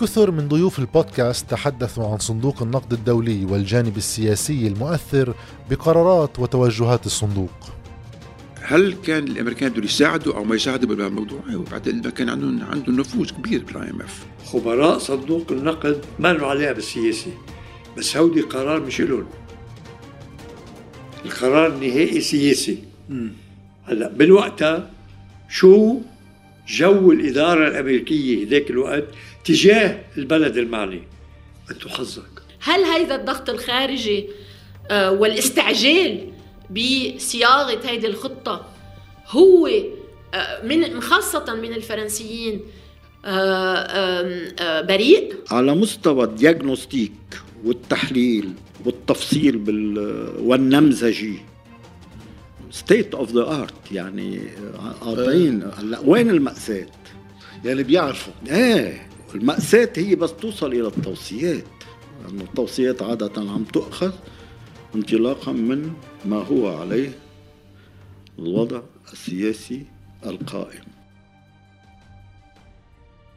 كثر من ضيوف البودكاست تحدثوا عن صندوق النقد الدولي والجانب السياسي المؤثر بقرارات وتوجهات الصندوق. هل كان الأمريكان دول يساعدوا أو ما يساعدوا بالموضوع؟ وبعد كان عندهم عندهم نفوذ كبير بال IMF خبراء صندوق النقد ما له عليها بالسياسة بس هودي قرار مش لهم القرار النهائي سياسي. هلا بالوقتها شو جو الإدارة الأمريكية ذاك الوقت تجاه البلد المعني. أنت حظك هل هذا الضغط الخارجي آه، والاستعجال بصياغة هذه الخطة هو آه، من خاصة من الفرنسيين آه، بريء؟ على مستوى الدياغنوستيك والتحليل والتفصيل والنمذجي state of the art يعني قاطعين هلا وين المأساة؟ يعني بيعرفوا. إيه المأساة هي بس توصل إلى التوصيات. لأنه التوصيات عادة عم تؤخذ انطلاقا من ما هو عليه الوضع السياسي القائم.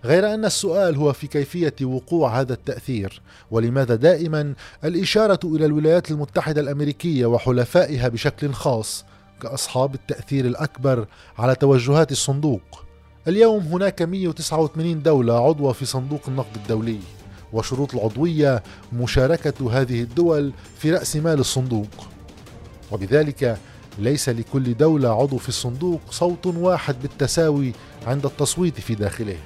غير أن السؤال هو في كيفية وقوع هذا التأثير ولماذا دائما الإشارة إلى الولايات المتحدة الأمريكية وحلفائها بشكل خاص كأصحاب التأثير الأكبر على توجهات الصندوق. اليوم هناك 189 دولة عضوة في صندوق النقد الدولي وشروط العضوية مشاركة هذه الدول في رأس مال الصندوق. وبذلك ليس لكل دولة عضو في الصندوق صوت واحد بالتساوي عند التصويت في داخله.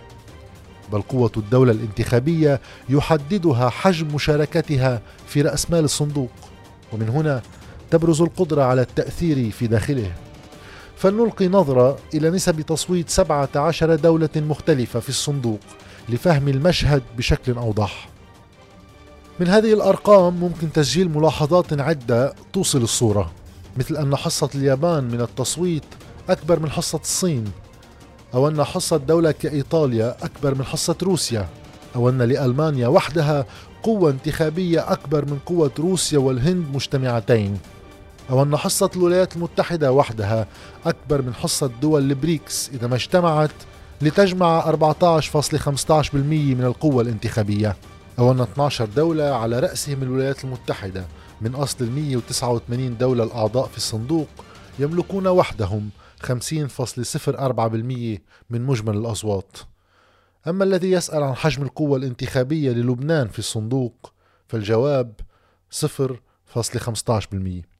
بل قوة الدولة الانتخابية يحددها حجم مشاركتها في رأس مال الصندوق. ومن هنا تبرز القدرة على التأثير في داخله. فلنلقي نظرة إلى نسب تصويت 17 دولة مختلفة في الصندوق لفهم المشهد بشكل أوضح. من هذه الأرقام ممكن تسجيل ملاحظات عدة توصل الصورة مثل أن حصة اليابان من التصويت أكبر من حصة الصين أو أن حصة دولة كإيطاليا أكبر من حصة روسيا أو أن لألمانيا وحدها قوة انتخابية أكبر من قوة روسيا والهند مجتمعتين. أو أن حصة الولايات المتحدة وحدها أكبر من حصة دول البريكس إذا ما اجتمعت لتجمع 14.15% من القوة الانتخابية أو أن 12 دولة على رأسهم الولايات المتحدة من أصل ال 189 دولة الأعضاء في الصندوق يملكون وحدهم 50.04% من مجمل الأصوات. أما الذي يسأل عن حجم القوة الانتخابية للبنان في الصندوق فالجواب 0.15%